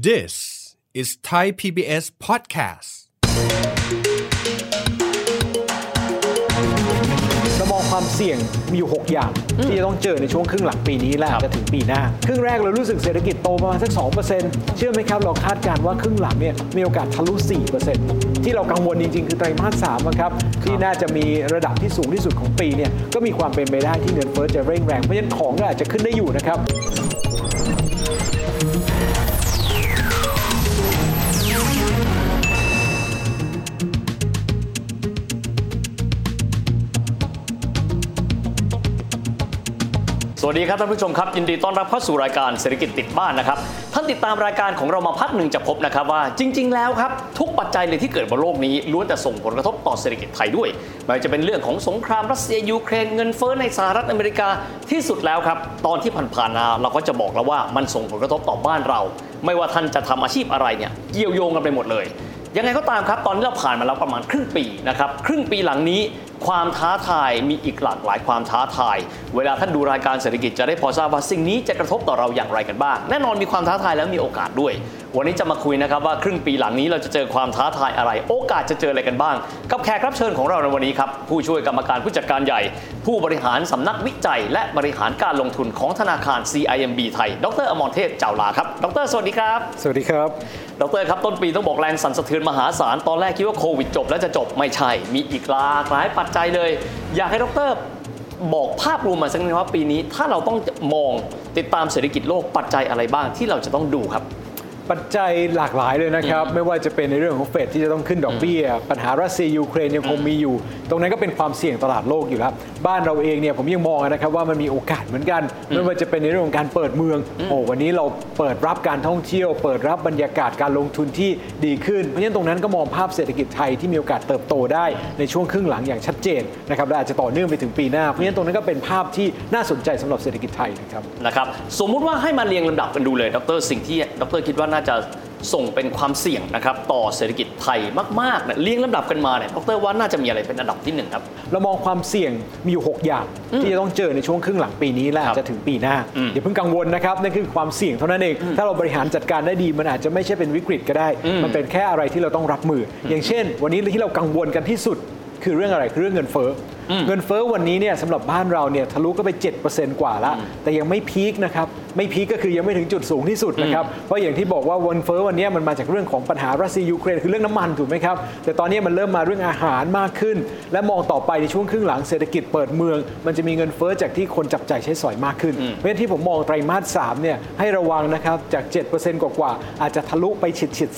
This is Thai PBS podcast. เรามองความเสี่ยงมีอยู่ 6 อย่าง ที่จะต้องเจอในช่วงครึ่งหลังปีนี้และอาจจะถึงปีหน้า ครึ่งแรกเรารู้สึกเศรษฐกิจโตประมาณสัก 2%เชื่อไหมครับ เราคาดการณ์ว่าครึ่งหลังเนี่ยมีโอกาสทะลุ 4%ที่เรากังวลจริง ๆ คือไตรมาส3อะครับ ที่น่าจะมีระดับที่สูงที่สุดของปีเนี่ยก็มีความเป็นไปได้ที่เงินเฟ้อจะเร่งแรงเพราะฉะนั้นของก็อาจจะขึ้นได้อยู่นะครับ วัสดีครับท่านผู้ชมครับ ยินดีต้อนรับเข้าสู่รายการเศรษฐกิจติดบ้านนะครับ ท่านติดตามรายการของเรามาพักหนึ่งจะพบนะครับว่าจริง ๆ แล้วครับ ทุกปัจจัยเลยที่เกิดบนโลกนี้ล้วนแต่ส่งผลกระทบต่อเศรษฐกิจไทยด้วยไม่ว่าจะเป็นเรื่องของสงครามรัสเซียยูเครนเงินเฟ้อในสหรัฐอเมริกาที่สุดแล้วครับ ตอนที่ผ่านๆมาเราก็จะบอกแล้วว่ามันส่งผลกระทบต่อบ้านเรา ไม่ว่าท่านจะทำอาชีพอะไรเนี่ยเกี่ยวโยงกันไปหมดเลยยังไงก็ตามครับ ตอนนี้เราผ่านมาแล้วประมาณครึ่งปีนะครับ ครึ่งปีหลังนี้ ความท้าทายมีอีกหลากหลายความท้าทาย เวลาท่านดูรายการเศรษฐกิจจะได้พอทราบว่าสิ่งนี้จะกระทบต่อเราอย่างไรกันบ้าง แน่นอนมีความท้าทายแล้วมีโอกาสด้วย วันนี้จะมาคุยนะครับว่าครึ่งปีหลังนี้เราจะเจอความท้าทายอะไร โอกาสจะเจออะไรกันบ้าง กับแขกรับเชิญของเราในวันนี้ครับผู้ช่วยกรรมการผู้จัดการใหญ่ ผู้บริหารสำนักวิจัย และบริหารการลงทุนของธนาคาร CIMB ไทย ดรอมรเทพเจ้าลาครับ ดร สวัสดีครับ สวัสดีครับ ดรครับต้นปีต้องบอกแรงสั่นสะเทือนมหาศาลตอนแรกคิดว่าโควิดจบ แล้วจะจบไม่ใช่ มีอีกหลากหลายปัจจัยเลย อยากให้ดรบอกภาพรวมมาสักนิดว่าปีนี้ ถ้าเราต้องมองติดตามเศรษฐกิจโลกปัจจัยอะไรบ้างที่เราจะต้องดูครับ ปัจจัยหลากหลายเลยนะครับ ไม่ว่าจะเป็นในเรื่องของเฟดที่จะต้องขึ้นดอกเบี้ย ปัญหารัสเซียยูเครนยังคงมีอยู่ ตรงนั้นก็เป็นความเสี่ยงตลาดโลกอยู่ครับบ้านเราเองเนี่ยผมยังมองนะครับว่ามันมีโอกาสเหมือนกัน ไม่ว่าจะเป็นในเรื่องของการเปิดเมืองโอ้วันนี้เราเปิดรับการท่องเที่ยว เปิดรับบรรยากาศการลงทุนที่ดีขึ้น เพราะฉะนั้นตรงนั้นก็มองภาพเศรษฐกิจไทยที่มีโอกาสเติบโตได้ในช่วงครึ่งหลังอย่างชัดเจนนะครับและอาจจะต่อเนื่องไปถึงปีหน้า เพราะฉะนั้นตรงนั้นก็เป็นภาพที่น่าสนใจสำหรับเศรษฐกิจไทยนะครับนะครับ สมมุติว่าให้มาเรียงลำดับกันดูเลยดร สิ่งที่ดรคิดว่าน่าจะส่งเป็นความเสี่ยงนะครับต่อเศรษฐกิจไทยมากๆเนี่ยเรียงลำดับกันมาเนี่ยดรว่าน่าจะมีอะไรเป็นอันดับที่หนึ่งครับ เรามองความเสี่ยงมีอยู่ 6 อย่าง ที่จะต้องเจอในช่วงครึ่งหลังปีนี้และครัอาบจจะถึงปีหน้าอืมอย่าเพิ่งกังวลนะครับนั่นคือความเสี่ยงเท่านั้นเอง ถ้าเราบริหารจัดการได้ดีมันอาจจะไม่ใช่เป็นวิกฤตก็ได้อืมมันเป็นแค่อะไรที่เราต้องรับมือออย่างเช่น วันนี้ที่เรากังวลกันที่สุดคือเรื่องอะไรคือเรื่องเงินเฟ้ออ เงินเฟ้อวันนี้เนี่ยสำหรับบ้านเราเนี่ยทะลุก็ไป 7%กว่าละแต่ยังไม่พีคนะครับ ไม่พีคก็คือยังไม่ถึงจุดสูงที่สุดนะครับ เพราะอย่างที่บอกว่าวันเฟ้อวันนี้มันมาจากเรื่องของปัญหารัสเซียยูเครนคือเรื่องน้ำมันถูกไหมครับ แต่ตอนนี้มันเริ่มมาเรื่องอาหารมากขึ้น และมองต่อไปในช่วงครึ่งหลังเศรษฐกิจเปิดเมือง มันจะมีเงินเฟ้อจากที่คนจับจ่ายใช้สอยมากขึ้นเพราะฉะนั้นที่ผมมองไตรมาส3เนี่ยให้ระวังนะครับจาก 7%กว่าๆอาจจะทะลุไปฉิดฉิด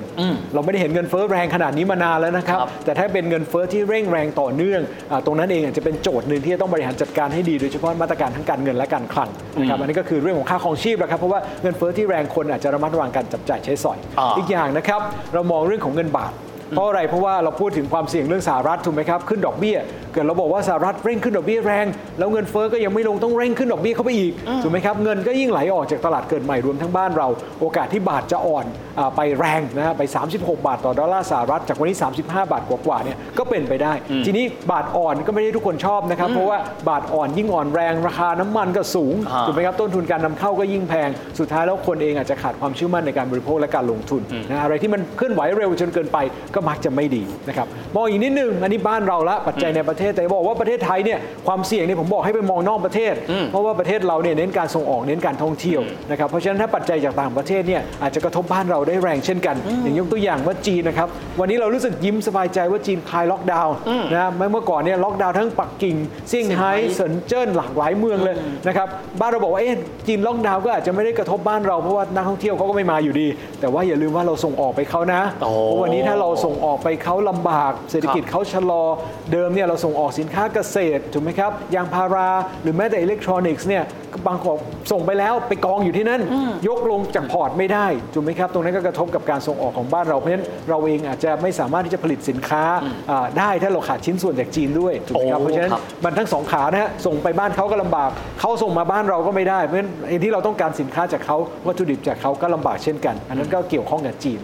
10%เราไม่ได้เห็นเงินเฟ้อแรงขนาดนี้มานานแล้วนะครับครับแต่ถ้าเป็นเงินเฟ้อที่เร่งแรงต่อเนื่องอาตรงนั้นเองอาจจะเป็นโจทย์หนึ่งที่จะต้องบริหารจัดการให้ดีโดยเฉพาะมาตรการทั้งการเงินและการคลังนะครับอันนี้ก็คือเรื่องของค่าครองชีพแหละครับเพราะว่าเงินเฟ้อที่แรงคนอาจจะระมัดระวังการจับจ่ายใช้สอยอ่าอีกอย่างนะครับเรามองเรื่องของเงินบาท เพราะอะไรเพราะว่าเราพูดถึงความเสี่ยงเรื่องสหรัฐถูกไหมครับขึ้นดอกเบี้ย เกิดเราบอกว่าสหรัฐเร่งขึ้นดอกเบี้ยแรง แล้วเงินเฟ้อก็ยังไม่ลงต้องเร่งขึ้นดอกเบี้ยเข้าไปอีกถูกไหมครับเงินก็ยิ่งไหลออกจากตลาดเกิดใหม่รวมทั้งบ้านเรา โอกาสที่บาทจะอ่อนอาไปแรงนะฮะไป 36 บาทต่อดอลลาร์สหรัฐจากวันนี้ 35 บาทกว่าๆเนี่ยก็เป็นไปได้ ทีนี้บาทอ่อนก็ไม่ได้ทุกคนชอบนะครับเพราะว่าบาทอ่อนยิ่งอ่อนแรงราคาน้ำมันก็สูงอ่าถูกไหมครับต้นทุนการนำเข้าก็ยิ่งแพงสุดท้ายแล้วคนเองอาจจะขาดความเชื่อมั่นในการบริโภคและการลงทุนนะอะไรที่มันเคลื่อนไหวเร็วจนเกินไปก็มักจะไม่ดีนะครับมองอีกนิดนึงอันนี้บ้านเราละปัจจัยในประเทศแต่บอกว่าประเทศไทยเนี่ยความเสี่ยงเนี่ยผมบอกให้ไปมองนอกประเทศ เพราะว่าประเทศเราเนี่ยเน้นการส่งออกเน้นการท่องเที่ยวนะครับเพราะฉะนั้นถ้าปัจจัยจากต่างประเทศเนี่ยอาจจะกระทบบ้านเราได้แรงเช่นกัน อย่างยกตัวอย่างว่าจีนนะครับวันนี้เรารู้สึกยิ้มสบายใจว่าจีนคลายล็อกดาวน์นะเมื่อก่อนเนี่ยล็อกดาวน์ทั้งปักกิ่งเซี่ยงไฮ้เซินเจิ้นหลากหลายเมืองเลยนะครับบ้านเราบอกว่าเอ๊ะจีนล็อกดาวน์ก็อาจจะไม่ได้กระทบบ้านเราเพราะว่านักท่องเที่ยวเขาก็ไม่มาอยู่ดี แต่ว่าอย่าลืมว่าเราส่งออกไปเขานะโอ้เพราะวันนี้ถ้าเราส่งออกไปเขาลำบาก เศรษฐกิจเขาชะลอ เดิมเนี่ยเราส่งออกสินค้าเกษตรถูกไหมครับยางพาราหรือแม้แต่อิเล็กทรอนิกส์เนี่ยบางของส่งไปแล้วไปกองอยู่ที่นั่น ยกลงจากพอร์ตไม่ได้ถูกไหมครับตรงนั้นก็กระทบกับการส่งออกของบ้านเราเพราะฉะนั้นเราเองอาจจะไม่สามารถที่จะผลิตสินค้าอ่าได้ถ้าเราขาดชิ้นส่วนจากจีนด้วยถูกไหมครับโอ้เพราะฉะนั้นครับมันทั้งสองขานะฮะส่งไปบ้านเขาก็ลำบากเขาส่งมาบ้านเราก็ไม่ได้เพราะฉะนั้นไอ้ที่เราต้องการสินค้าจากเขาวัตถุดิบจากเขาก็ลำบากเช่นกัน อันนั้นก็เกี่ยวข้องกับจีน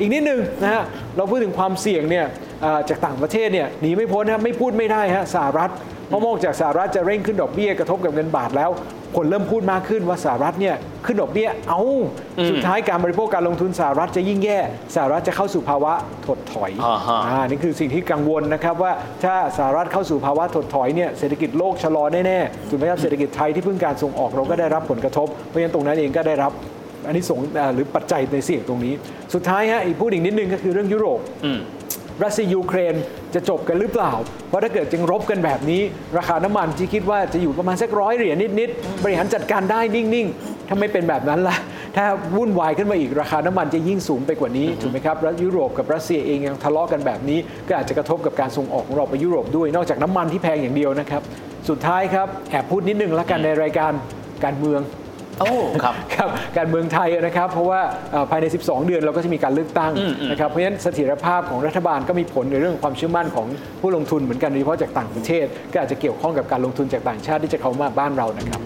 อีกนิดนึงนะฮะเราพูดถึงความเสี่ยงเนี่ยอ่าจากต่างประเทศเนี่ยหนีไม่พ้นนะไม่พูดไม่ได้ฮะสหรัฐเพราะนอกจากสหรัฐจะเร่งขึ้นดอกเบี้ยกระทบกับเงินบาทแล้ว คนเริ่มพูดมากขึ้นว่าสหรัฐเนี่ยขึ้นดอกเบี้ยเอาสุดท้ายการบริโภคการลงทุนสหรัฐจะยิ่งแย่สหรัฐจะเข้าสู่ภาวะถดถอยอ่าฮะอ่านี่คือสิ่งที่กังวลนะครับว่าถ้าสหรัฐเข้าสู่ภาวะถดถอยเนี่ยเศรษฐกิจโลกชะลอแน่ๆถูกไหมครับเศรษฐกิจไทยที่เพิ่งการส่งออกเราก็ได้รับผลกระทบเพราะฉะนั้นตรงนั้นเองก็ได้รับ อันนี้ส่งส์อ่าหรือปัจจัยในเสี่ยงตรงนี้ สุดท้ายฮะอีกพูดอีกนิดนึงก็คือเรื่องยุโรปอืมรัสเซียยูเครนจะจบกันหรือเปล่า เพราะถ้าเกิดจึงรบกันแบบนี้ ราคาน้ำมันที่คิดว่าจะอยู่ประมาณสักร้อยเหรียญนิดๆบริหารจัดการได้นิ่งๆถ้าไม่เป็นแบบนั้นล่ะ ถ้าวุ่นวายขึ้นมาอีกราคาน้ำมันจะยิ่งสูงไปกว่านี้ถูกไหมครับแล้วยุโรปกับรัสเซียเองยังทะเลาะกันแบบนี้ ก็อาจจะกระทบกับการส่งออกของเราไปยุโรปด้วย นอกจากน้ำมันที่แพงอย่างเดียวนะครับ สุดท้ายครับแอบพูดนิดนึงละกันในรายการการเมือง โอ้ครับครับการเมืองไทยนะครับเพราะว่าเอ่อภายใน 12 เดือนเราก็จะมีการเลือกตั้งอืมอืมนะครับเพราะฉะนั้นเสถียรภาพของรัฐบาลก็มีผลในเรื่องความเชื่อมั่นของผู้ลงทุนเหมือนกันโดยเฉพาะจากต่างประเทศ ก็อาจจะเกี่ยวข้องกับการลงทุนจากต่างชาติที่จะเข้ามาบ้านเรานะครับ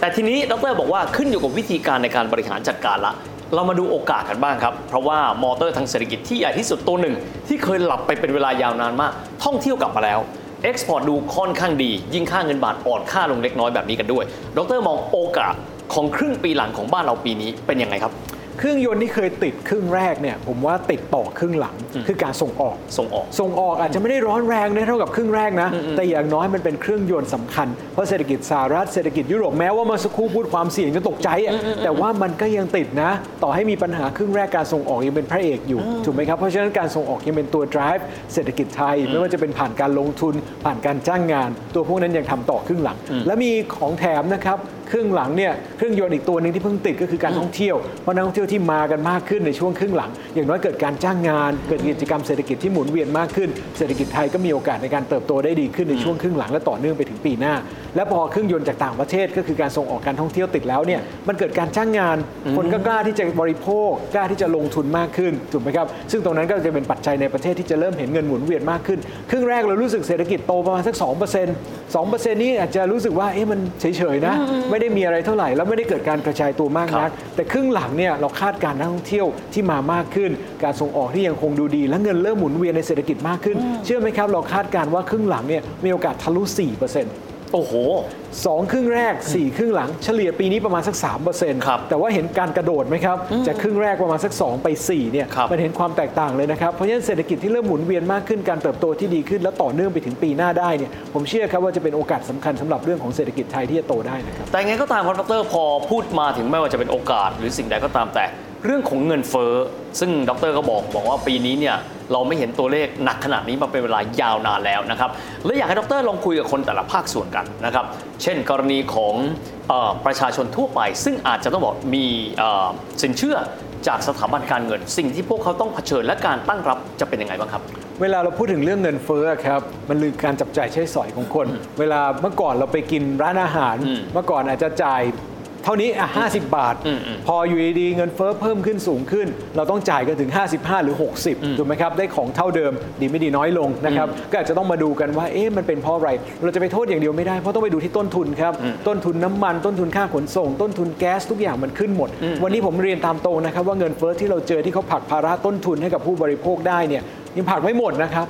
แต่ทีนี้ดรบอกว่าขึ้นอยู่กับวิธีการในการบริหารจัดการละ เรามาดูโอกาสกันบ้างครับ เพราะว่ามอเตอร์ทางเศรษฐกิจที่ใหญ่ที่สุดตัวหนึ่ง ที่เคยหลับไปเป็นเวลายาวนานมาก ท่องเที่ยวกลับมาแล้ว export ดูค่อนข้างดี ยิ่งค่าเงินบาทอ่อนค่าลงเล็กน้อยแบบนี้กันด้วย ดรมองโอกาสของครึ่งปีหลังของบ้านเราปีนี้เป็นยังไงครับ เครื่องยนต์ที่เคยติดครึ่งแรกเนี่ยผมว่าติดต่อครึ่งหลังคือการส่งออกส่งออก ส่งออกอาจจะไม่ได้ร้อนแรงนะเท่ากับครึ่งแรกนะ แต่อย่างน้อยมันเป็นเครื่องยนต์สำคัญ เพราะเศรษฐกิจสหรัฐเศรษฐกิจยุโรปแม้ว่าเมาสักครู่พูดความเสี่ยงจะตกใจอะแต่ว่ามันก็ยังติดนะ ต่อให้มีปัญหาครึ่งแรกการส่งออกยังเป็นพระเอกอยู่ถูกไหมครับเพราะฉะนั้นการส่งออกยังเป็นตัว drive เศรษฐกิจไทย ไม่ว่าจะเป็นผ่านการลงทุน ผ่านการจ้างงาน ตัวพวกนั้นยังทำต่อครึ่งหลัง และมีของแถมนะครับ ครึ่งหลังเนี่ยเครื่องยนต์อีกตัวหนึ่งที่เพิ่งติดก็คือการท่องเที่ยวเพราะนักท่องเที่ยวที่มากันมากขึ้นในช่วงครึ่งหลัง อย่างน้อยเกิดการจ้างงาน เกิดกิจกรรมเศรษฐกิจที่หมุนเวียนมากขึ้น เศรษฐกิจไทยก็มีโอกาสในการเติบโตได้ดีขึ้นในช่วงครึ่งหลังและต่อเนื่องไปถึงปีหน้า และพอเครื่องยนต์จากต่างประเทศก็คือการส่งออกการท่องเที่ยวติดแล้วเนี่ยมันเกิดการจ้างงาน คนก็กล้าที่จะบริโภคกล้าที่จะลงทุนมากขึ้นถูกไหมครับซึ่งตรงนั้นก็จะเป็นปัจจัยในประเทศที่จะเริ่มเห็นเงินหมุนเวียนมากขึ้น ครึ่งแรกเรารู้สึกเศรษฐกิจโตประมาณสัก2% 2%นี้อาจจะรู้สึกว่าเอ๊ะมันเฉยๆนะไม่ได้มีอะไรเท่าไหร่ แล้วไม่ได้เกิดการกระจายตัวมากนัก แต่ครึ่งหลังเนี่ยเราคาดการณ์นักท่องเที่ยวที่มามากขึ้น การส่งออกที่ยังคงดูดี และเงินเริ่มหมุนเวียนในเศรษฐกิจมากขึ้น เชื่อไหมครับเราคาดการณ์ว่าครึ่งหลังเนี่ยมีโอกาสทะลุ4% โอ้โหสองครึ่งแรก 4 ครึ่งหลังเฉลี่ยปีนี้ประมาณสัก 3%ครับแต่ว่าเห็นการกระโดดไหมครับ จากครึ่งแรกประมาณสัก 2 ไป 4 เนี่ยครับมันเห็นความแตกต่างเลยนะครับ เพราะฉะนั้นเศรษฐกิจที่เริ่มหมุนเวียนมากขึ้นการเติบโตที่ดีขึ้น และต่อเนื่องไปถึงปีหน้าได้เนี่ยผมเชื่อครับว่าจะเป็นโอกาสสำคัญสำหรับเรื่องของเศรษฐกิจไทยที่จะโตได้นะครับแต่ยังไงก็ตามครับดรพอพูดมาถึงไม่ว่าจะเป็นโอกาส หรือสิ่งใดก็ตามแต่ เรื่องของเงินเฟ้อซึ่งดรก็บอกบอกว่าปีนี้เนี่ยเราไม่เห็นตัวเลขหนักขนาดนี้มาเป็นเวลายาวนานแล้วนะครับและอยากให้ดรลองคุยกับคนแต่ละภาคส่วนกันนะครับ เช่นกรณีของเออประชาชนทั่วไป ซึ่งอาจจะต้องบอกมีเอ่อสินเชื่อจากสถาบันการเงิน สิ่งที่พวกเขาต้องเผชิญและการตั้งรับจะเป็นยังไงบ้างครับ เวลาเราพูดถึงเรื่องเงินเฟ้อครับมันลือการจับจ่ายใช้สอยของคน เวลาเมื่อก่อนเราไปกินร้านอาหารอืมเมื่อก่อนอาจจะจ่ายเท่านี้อะ50 บาทอืมอืมพออยู่ดีๆเงินเฟ้อเพิ่มขึ้นสูงขึ้น เราต้องจ่ายกันถึง 55 หรือ 60ถูกไหมครับได้ของเท่าเดิมดีไม่ดีน้อยลงนะครับก็อาจจะต้องมาดูกันว่าเอ๊ะมันเป็นเพราะอะไร เราจะไปโทษอย่างเดียวไม่ได้เพราะต้องไปดูที่ต้นทุนครับต้นทุนน้ำมันต้นทุนค่าขนส่ง ต้นทุนแก๊สทุกอย่างมันขึ้นหมด วันนี้ผมเรียนตามตรงนะครับว่าเงินเฟ้อที่เราเจอที่เขาผลักภาระต้นทุนให้กับผู้บริโภคได้เนี่ยยังผลักไม่หมดนะครับ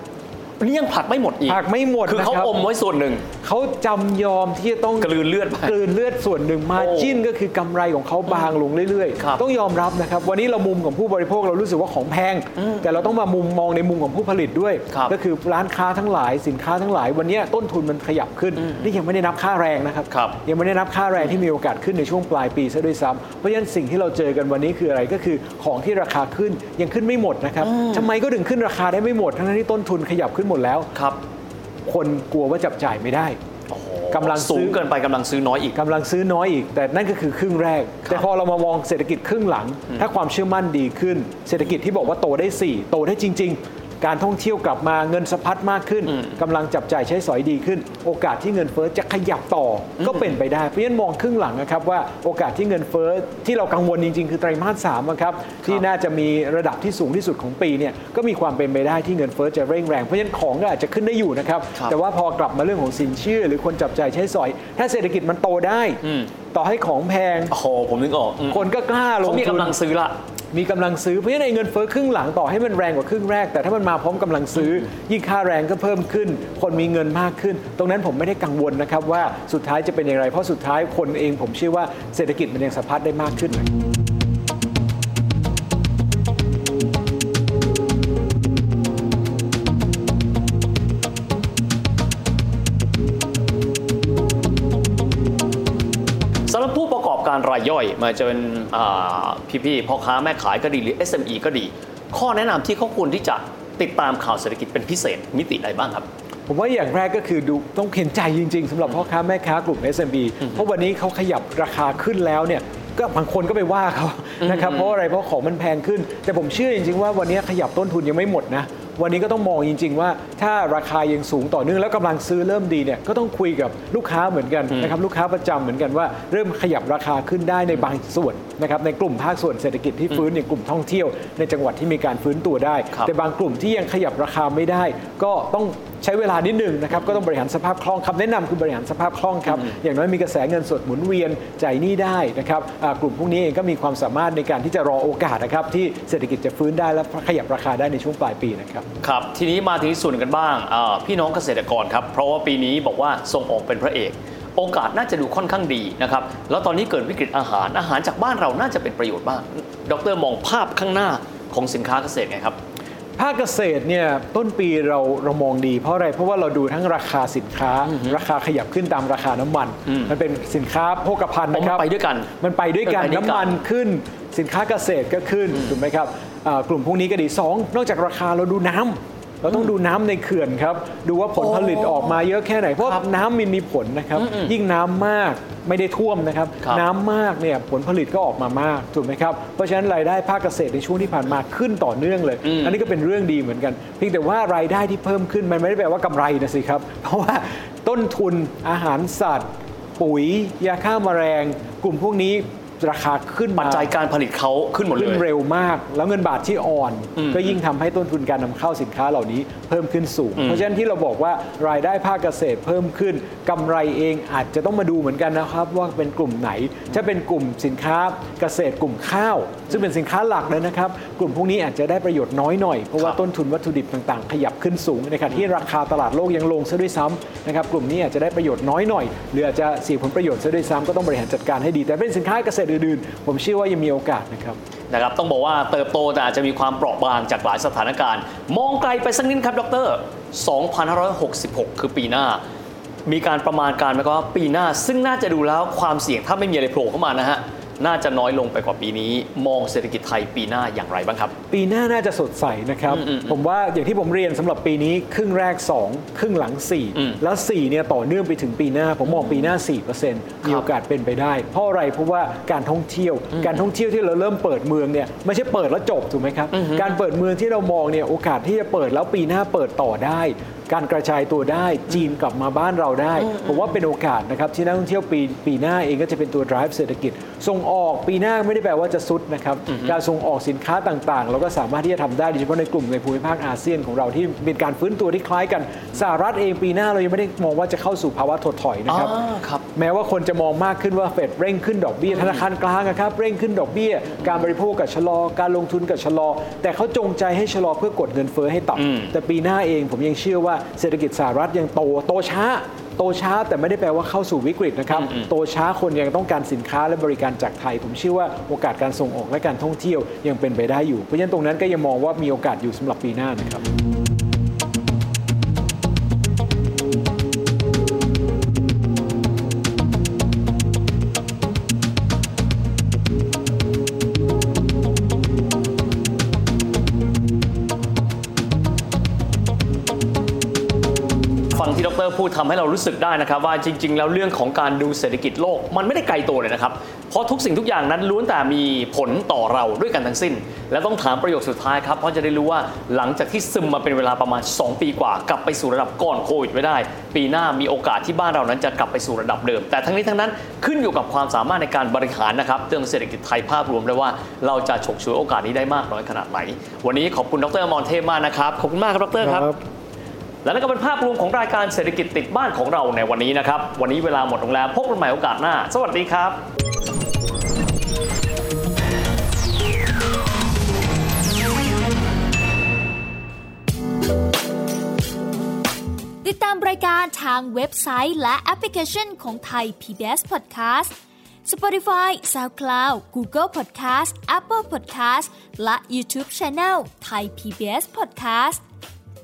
นี่ยังผลักไม่หมดอีกผลักไม่หมดคือเขานะครับอมไว้ส่วนหนึ่งเขาจำยอมที่จะต้องกลืนเลือดไปกลืนเลือดส่วนหนึ่งมาจิ้นก็คือกำไรของเขาบางลงเรื่อยครับๆต้องยอมรับนะครับ วันนี้เรามุมของผู้บริโภคเรารู้สึกว่าของแพง แต่เราต้องมามุมมองในมุมของผู้ผลิตด้วยครับก็คือร้านค้าทั้งหลายสินค้าทั้งหลาย วันนี้ต้นทุนมันขยับขึ้นนี่ยังไม่ได้นับค่าแรงนะครับครับยังไม่ได้นับค่าแรงที่มีโอกาสขึ้นในช่วงปลายปีซะด้วยซ้ำเพราะฉะนั้นสิ่งที่เราเจอกันวันนี้คืออะไรก็คือของที่ราคาขึ้นยังขึ้นไม่หมดนะครับทำไมก็ถึงขึ้นราคาได้ไม่หมดทั้งๆที่ต้นทุนขยับขึ้นหมดแล้วครับ คนกลัวว่าจับจ่ายไม่ได้โอ้โหกำลังซื้สูองเกินไปกำลังซื้อน้อยอีกกำลังซื้อน้อยอีก แต่นั่นก็คือครึ่งแรก แต่พอเรามามองเศรษฐกิจครึ่งหลัง ถ้าความเชื่อมั่นดีขึ้น เศรษฐกิจที่บอกว่าโตได้ 4 โตได้จริง ๆ การท่องเที่ยวกลับมาเงินสะพัดมากขึ้นกำลังจับจ่ายใช้สอยดีขึ้น โอกาสที่เงินเฟ้อจะขยับต่ออก็เป็นไปได้เพราะฉะนั้นมองครึ่งหลังนะครับว่าโอกาสที่เงินเฟ้อที่เรากังวลจริง ๆ คือไตรมาสสามอะครับที่น่าจะมีระดับที่สูงที่สุดของปีเนี่ยก็มีความเป็นไปได้ที่เงินเฟ้อจะเร่งแรงเพราะฉะนั้นของก็อาจจะขึ้นได้อยู่นะครับครับแต่ว่าพอกลับมาเรื่องของสินเชื่อ หรือคนจับจ่ายใช้สอย ถ้าเศรษฐกิจมันโตได้ต่อให้ของแพงโอ้โหผมนึกออกอืมคนก็กล้าลงเขามีทุนกำลังซื้อละ มีกำลังซื้อเพราะฉะนั้นเงินเฟ้อครึ่งหลังต่อให้มันแรงกว่าครึ่งแรก แต่ถ้ามันมาพร้อมกำลังซื้อ ยิ่งค่าแรงก็เพิ่มขึ้น คนมีเงินมากขึ้น ตรงนั้นผมไม่ได้กังวลนะครับว่าสุดท้ายจะเป็นอย่างไร เพราะสุดท้ายคนเองผมเชื่อว่าเศรษฐกิจมันยังสะพัดได้มากขึ้นายย่อยมาจะเป็นพี่ๆพ่อค้าแม่ขายก็ดีหรือ SME ก็ดี ข้อแนะนำที่เขาควรที่จะติดตามข่าวเศรษฐกิจเป็นพิเศษมิติใดบ้างครับ ผมว่าอย่างแรกก็คือดูต้องเห็นใจจริง ๆสำหรับพ่อค้าแม่ค้ากลุ่ม SMB เพราะวันนี้เขาขยับราคาขึ้นแล้วเนี่ยก็บางคนก็ไปว่าเขานะครับเพราะอะไรเพราะของมันแพงขึ้น แต่ผมเชื่อจริงๆว่าวันนี้ขยับต้นทุนยังไม่หมดนะ วันนี้ก็ต้องมองจริง ๆ ว่าถ้าราคายังสูงต่อเนื่องแล้วกำลังซื้อเริ่มดีเนี่ยก็ต้องคุยกับลูกค้าเหมือนกันนะครับลูกค้าประจำเหมือนกันว่าเริ่มขยับราคาขึ้นได้ในบางส่วน นะครับในกลุ่มภาคส่วนเศรษฐกิจที่ฟื้นอย่างกลุ่มท่องเที่ยวในจังหวัดที่มีการฟื้นตัวได้ครับแต่บางกลุ่มที่ยังขยับราคาไม่ได้ ก็ต้องใช้เวลานิดหนึงนะครับก็ต้องบริหารสภาพคล่องคำแนะนำคือบริหารสภาพคล่องครับอย่างน้อยมีกระแสเงินสดหมุนเวียนจ่ายหนี้ได้นะครับอ่ากลุ่มพวกนี้เองก็มีความสามารถในการที่จะรอโอกาสนะครับที่เศรษฐกิจจะฟื้นได้และขยับราคาได้ในช่วงปลายปีนะครับครับทีนี้มาถึงส่วนกันบ้างอ่าพี่น้องเกษตรกรครับเพราะว่าปีนี้บอกว่าส่งออกเป็นพระเอก โอกาสน่าจะดูค่อนข้างดีนะครับ แล้วตอนนี้เกิดวิกฤตอาหาร อาหารจากบ้านเราน่าจะเป็นประโยชน์บ้าง ดรมองภาพข้างหน้าของสินค้าเกษตรไงครับ ภาคเกษตรเนี่ยต้นปีเราเรามองดีเพราะอะไร เพราะว่าเราดูทั้งราคาสินค้า ราคาขยับขึ้นตามราคาน้ำมัน มันเป็นสินค้าโภคภัณฑ์นะครับมันไปด้วยกัน มันไปด้วยกันมันไปด้วยกันน้ำมันขึ้น สินค้าเกษตรก็ขึ้นถูกไหมครับอ่ากลุ่มพวกนี้ก็ดีสองนอกจากราคาเราดูน้ำ เราต้องดูน้ำในเขื่อนครับ ดูว่าผลผลิตออกมาเยอะแค่ไหน เพราะน้ำมันมีผลนะครับ ยิ่งน้ำมากไม่ได้ท่วมนะครับครับน้ำมากเนี่ยผลผลิตก็ออกมามากถูกไหมครับ เพราะฉะนั้นรายได้ภาคเกษตรในช่วงที่ผ่านมาขึ้นต่อเนื่องเลย อันนี้ก็เป็นเรื่องดีเหมือนกัน เพียงแต่ว่ารายได้ที่เพิ่มขึ้นมันไม่ได้แปลว่ากำไรนะสิครับ เพราะว่าต้นทุนอาหารสัตว์ ปุ๋ย ยาฆ่าแมลงกลุ่มพวกนี้ ราคาขึ้นปัมาจจัยการผลิตเขาขึ้นหมดเลขึ้นยเร็วมาก แล้วเงินบาทที่อ่อนอืมก็ยิ่งทำให้ต้นทุนการนำเข้าสินค้าเหล่านี้เพิ่มขึ้นสูงอืมเพราะฉะนั้นที่เราบอกว่ารายได้ภาคเกษตรเพิ่มขึ้นกำไรเองอาจจะต้องมาดูเหมือนกันนะครับ ว่าเป็นกลุ่มไหน ถ้าเป็นกลุ่มสินค้าเกษตรกลุ่มข้าว ซึ่งเป็นสินค้าหลักเลยนะครับ กลุ่มพวกนี้อาจจะได้ประโยชน์น้อยหน่อยเพราะว่าครับต้นทุนวัตถุดิบต่างๆ ขยับขึ้นสูงในขณะที่ราคาตลาดโลกยังลงซะด้วยซ้ำนะครับกลุ่มนี้อาจจะได้ประโยชน์น้อยหน่อยหรืออาจจะเสียผลประโยชน์ซะด้วยซ้ำก็ต้องบริหารจัดการให้ดีแต่เป็นสินค้าเกษตรอื่นๆผมเชื่อว่ายังมีโอกาสนะครับนะครับต้องบอกว่าเติบโตแต่อาจจะมีความเปราะบางจากหลายสถานการณ์ มองไกลไปสักนิดครับดร 2566 คือปีหน้า มีการประมาณการไหมครับว่าปีหน้าซึ่งน่าจะดูแล้วความเสี่ยงถ้าไม่มีอะไรโผล่เข้ามานะฮะ น่าจะน้อยลงไปกว่าปีนี้ มองเศรษฐกิจไทยปีหน้าอย่างไรบ้างครับ ปีหน้าน่าจะสดใสนะครับอืมอืมผมว่าอย่างที่ผมเรียนสำหรับปีนี้ครึ่งแรก 2 ครึ่งหลังอืม4แล้ว4เนี่ยต่อเนื่องไปถึงปีหน้า ผมมองปีหน้า 4%มีโอกาสเป็นไปได้ เพราะอะไรเพราะว่าการท่องเที่ยว การท่องเที่ยวที่เราเริ่มเปิดเมืองเนี่ยไม่ใช่เปิดแล้วจบถูกไหมครับการเปิดเมืองที่เรามองเนี่ยโอกาสที่จะเปิดแล้วปีหน้าเปิดต่อได้ การกระจายตัวได้จีนกลับมาบ้านเราได้ผมว่าเป็นโอกาสนะครับที่นักท่องเที่ยวปีปีหน้าเองก็จะเป็นตัว drive เศรษฐกิจ ส่งออกปีหน้าไม่ได้แปลว่าจะซุดนะครับการส่งออกสินค้าต่างๆ เราก็สามารถที่จะทำได้โดยเฉพาะในกลุ่มในภูมิภาคอาเซียนของเราที่เป็นการฟื้นตัวที่คล้ายกันสหรัฐเองปีหน้าเรายังไม่ได้มองว่าจะเข้าสู่ภาวะถดถอยนะครับอ่าครับแม้ว่าคนจะมองมากขึ้นว่าเฟดเร่งขึ้นดอกเบี้ยธนาคารกลางอะครับเร่งขึ้นดอกเบี้ย การบริโภคกับชะลอ การลงทุนกับชะลอ แต่เขาจงใจให้ชะลอเพื่อกดเงินเฟ้อให้อืมต่ำแต่ปีหน้าเองผมยังเชื่อว่าเศรษฐกิจสหรัฐยังโตโตช้า โตช้าแต่ไม่ได้แปลว่าเข้าสู่วิกฤตนะครับ โตช้าคนยังต้องการสินค้าและบริการจากไทย ผมเชื่อว่าโอกาสการส่งออกและการท่องเที่ยวยังเป็นไปได้อยู่ เพราะฉะนั้นตรงนั้นก็ยังมองว่ามีโอกาสอยู่สำหรับปีหน้านะครับ ที่ดรพูดทำให้เรารู้สึกได้นะครับ ว่าจริง ๆ แล้วเรื่องของการดูเศรษฐกิจโลกมันไม่ได้ไกลตัวเลยนะครับ เพราะทุกสิ่งทุกอย่างนั้นล้วนแต่มีผลต่อเราด้วยกันทั้งสิ้น และต้องถามประโยคสุดท้ายครับ เพราะจะได้รู้ว่าหลังจากที่ซึมมาเป็นเวลาประมาณ 2 ปีกว่า กลับไปสู่ระดับก่อนโควิดไม่ได้ ปีหน้ามีโอกาสที่บ้านเรานั้นจะกลับไปสู่ระดับเดิม แต่ทั้งนี้ทั้งนั้นขึ้นอยู่กับความสามารถในการบริหารนะครับเรื่องเศรษฐกิจไทยภาพรวมเลยว่าเราจะฉกฉวยโอกาสนี้ได้มากน้อยขนาดไหน วันนี้ขอบคุณดรอมรเทพมากนะครับขอบคุณมากครับดรครับ และนั่นก็เป็นภาพรวมของรายการเศรษฐกิจติดบ้านของเราในวันนี้นะครับ วันนี้เวลาหมดลงแล้วพบกันใหม่โอกาสหน้า สวัสดีครับติดตามรายการทางเว็บไซต์และแอปพลิเคชันของไทย PBS Podcast Spotify SoundCloud Google Podcast Apple Podcast และ YouTube Channel Thai PBS Podcast